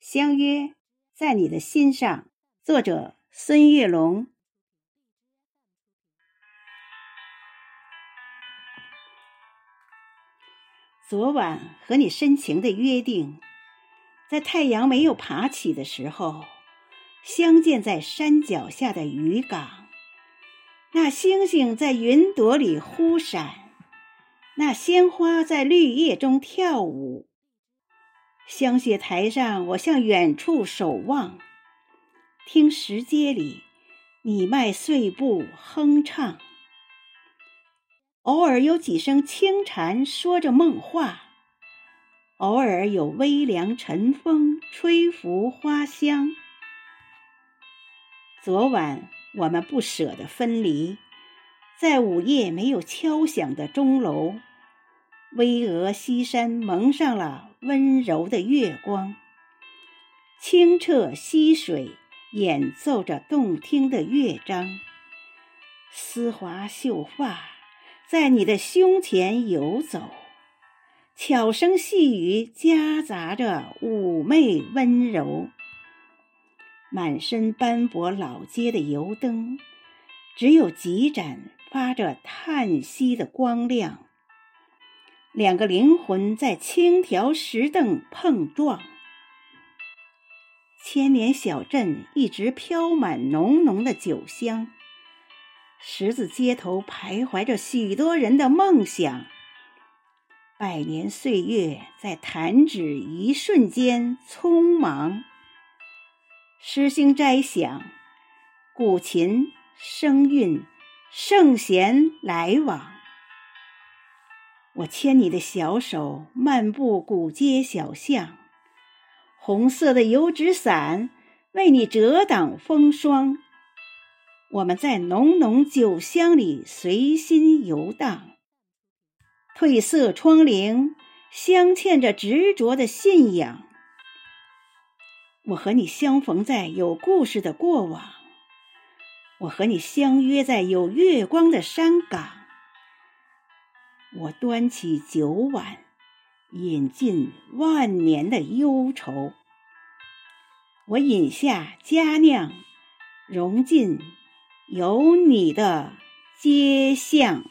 相约在你的心上。作者：孙月龙。昨晚和你深情的约定，在太阳没有爬起的时候，相见在山脚下的渔港。那星星在云朵里忽闪，那鲜花在绿叶中跳舞。香榭台上，我向远处守望，听石阶里你迈碎步哼唱。偶尔有几声轻蝉说着梦话，偶尔有微凉晨风吹拂花香。昨晚我们不舍得分离，在午夜没有敲响的钟楼，巍峨西山蒙上了温柔的月光，清澈溪水演奏着动听的乐章，丝滑秀发。在你的胸前游走，巧声细语夹杂着妩媚温柔。满身斑驳老街的油灯，只有几盏发着叹息的光亮。两个灵魂在青条石凳碰撞。千年小镇一直飘满浓浓的酒香。十字街头徘徊着许多人的梦想，百年岁月在弹指一瞬间匆忙。诗兴斋响，古琴声韵，圣贤来往。我牵你的小手，漫步古街小巷，红色的油纸伞为你遮挡风霜。我们在浓浓酒香里随心游荡，褪色窗棂镶嵌着执着的信仰。我和你相逢在有故事的过往，我和你相约在有月光的山岗。我端起酒碗，饮尽万年的忧愁。我饮下佳酿，融进。有你的街巷。